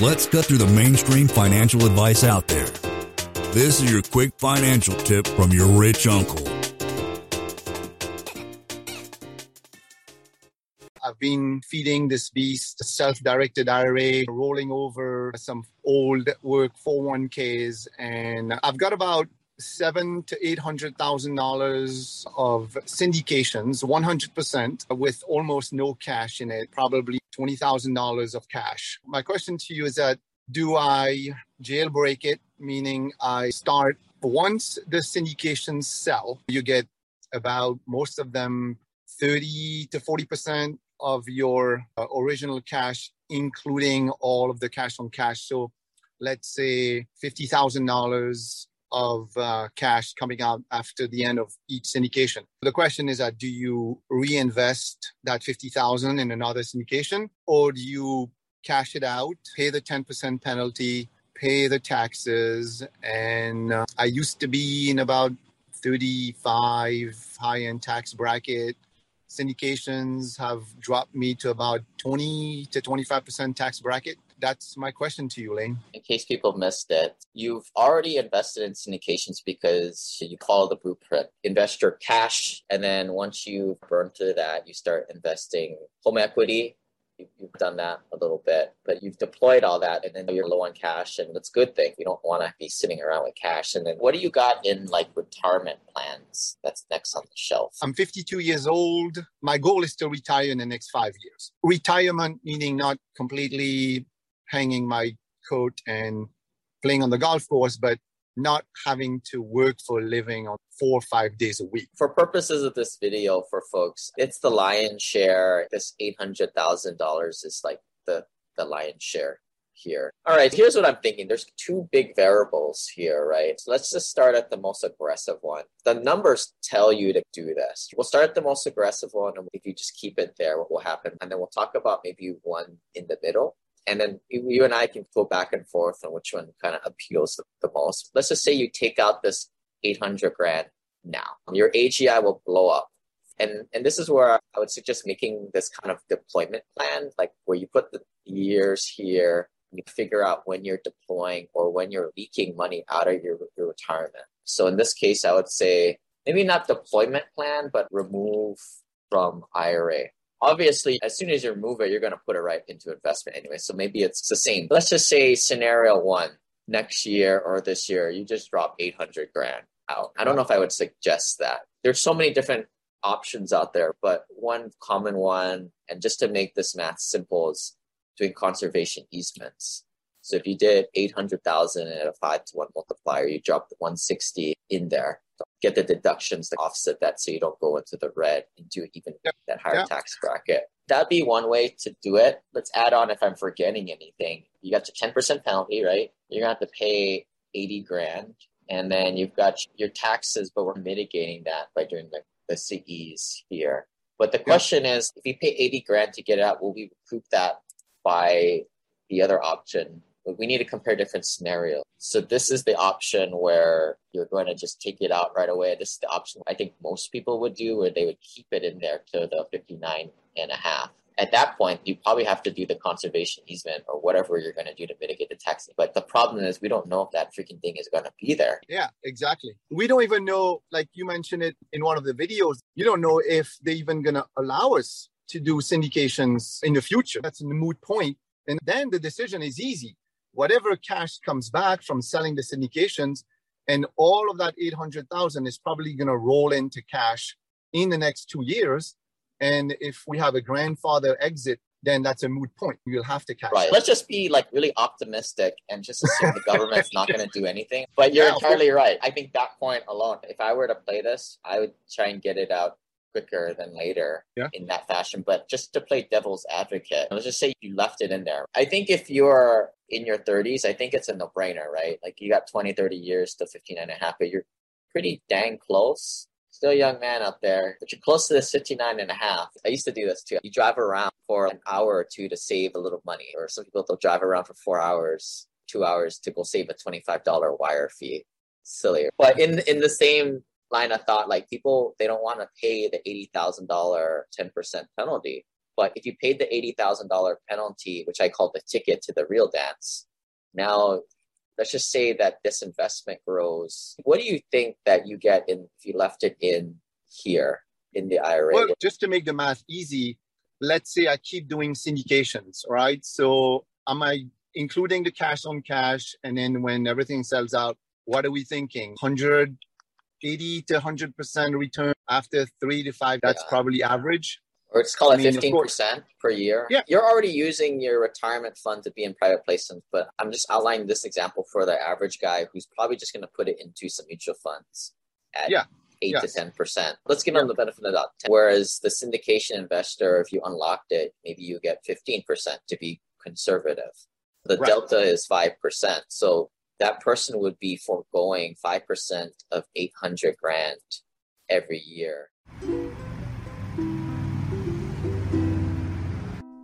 Let's cut through the mainstream financial advice out there. This is your quick financial tip from your rich uncle. I've been feeding this beast self-directed IRA, rolling over some old work 401ks, and I've got about seven to eight hundred thousand dollars of syndications, one hundred percent, with almost no cash in it, probably twenty thousand dollars of cash. My question to you is that do I jailbreak it, meaning I start once the syndications sell, you get about most of them 30 to 40 percent of your uh, original cash, including all of the cash on cash. So let's say $50,000 of uh, cash coming out after the end of each syndication. The question is that do you reinvest that 50,000 in another syndication or do you cash it out, pay the 10% penalty, pay the taxes and uh, I used to be in about 35 high end tax bracket syndications have dropped me to about 20 to 25% tax bracket. That's my question to you, Lane. In case people missed it, you've already invested in syndications because you follow the blueprint. Invest your cash, and then once you burn through that, you start investing home equity you've done that a little bit, but you've deployed all that and then you're low on cash and that's a good thing. You don't want to be sitting around with cash. And then what do you got in like retirement plans that's next on the shelf? I'm 52 years old. My goal is to retire in the next five years. Retirement meaning not completely hanging my coat and playing on the golf course, but not having to work for a living on four or five days a week. For purposes of this video for folks, it's the lion's share. This $800,000 is like the, the lion's share here. All right, here's what I'm thinking. There's two big variables here, right? So let's just start at the most aggressive one. The numbers tell you to do this. We'll start at the most aggressive one, and if you just keep it there, what will happen? And then we'll talk about maybe one in the middle and then you and I can go back and forth on which one kind of appeals the, most. Let's just say you take out this 800 grand now, your AGI will blow up. And, and this is where I would suggest making this kind of deployment plan, like where you put the years here, you figure out when you're deploying or when you're leaking money out of your, your retirement. So in this case, I would say maybe not deployment plan, but remove from IRA obviously as soon as you remove it you're going to put it right into investment anyway so maybe it's the same. Let's just say scenario one next year or this year you just drop 800 grand out. I don't know if i would suggest that. There's so many different options out there but one common one and just to make this math simple is doing conservation easements. So if you did 800,000 at a 5 to 1 multiplier you drop the 160 in there get the deductions to offset that so you don't go into the red and do even yep. that higher yep. tax bracket. That'd be one way to do it. Let's add on if I'm forgetting anything. You got your 10% penalty, right? You're gonna have to pay 80 grand. And then you've got your taxes, but we're mitigating that by doing the, the CEs here. But the question yep. is, if you pay 80 grand to get it out, will we recoup that by the other option we need to compare different scenarios. So this is the option where you're going to just take it out right away. This is the option I think most people would do where they would keep it in there to the 59 and a half. At that point, you probably have to do the conservation easement or whatever you're going to do to mitigate the tax. But the problem is we don't know if that freaking thing is going to be there. Yeah, exactly. We don't even know, like you mentioned it in one of the videos, you don't know if they're even going to allow us to do syndications in the future. That's a moot point. And then the decision is easy whatever cash comes back from selling the syndications, and all of that 800,000 is probably going to roll into cash in the next two years. And if we have a grandfather exit, then that's a moot point. You'll have to cash. Right. Let's just be like really optimistic and just assume the government's not going to do anything. But you're yeah, entirely right. I think that point alone, if I were to play this, I would try and get it out quicker than later yeah. in that fashion. But just to play devil's advocate, let's just say you left it in there. I think if you're in your 30s, I think it's a no brainer, right? Like you got 20, 30 years to 15 and a half, but you're pretty dang close. Still a young man out there, but you're close to the 59 and a half. I used to do this too. You drive around for an hour or two to save a little money, or some people they'll drive around for four hours, two hours to go save a $25 wire fee. Silly. But in in the same line of thought, like people they don't want to pay the eighty thousand dollar ten percent penalty. But if you paid the $80,000 penalty, which I call the ticket to the real dance, now let's just say that this investment grows. What do you think that you get in if you left it in here in the IRA? Well, just to make the math easy, let's say I keep doing syndications, right? So am I including the cash on cash? And then when everything sells out, what are we thinking? 180 to 100% return after three to five. That's yeah. probably average. Or it's called I mean, 15% per year. Yeah. You're already using your retirement fund to be in private placements, but I'm just outlining this example for the average guy who's probably just going to put it into some mutual funds at yeah. 8 yes. to 10%. Let's give them the benefit of that. Whereas the syndication investor, if you unlocked it, maybe you get 15% to be conservative. The right. delta is 5%. So that person would be foregoing 5% of 800 grand every year.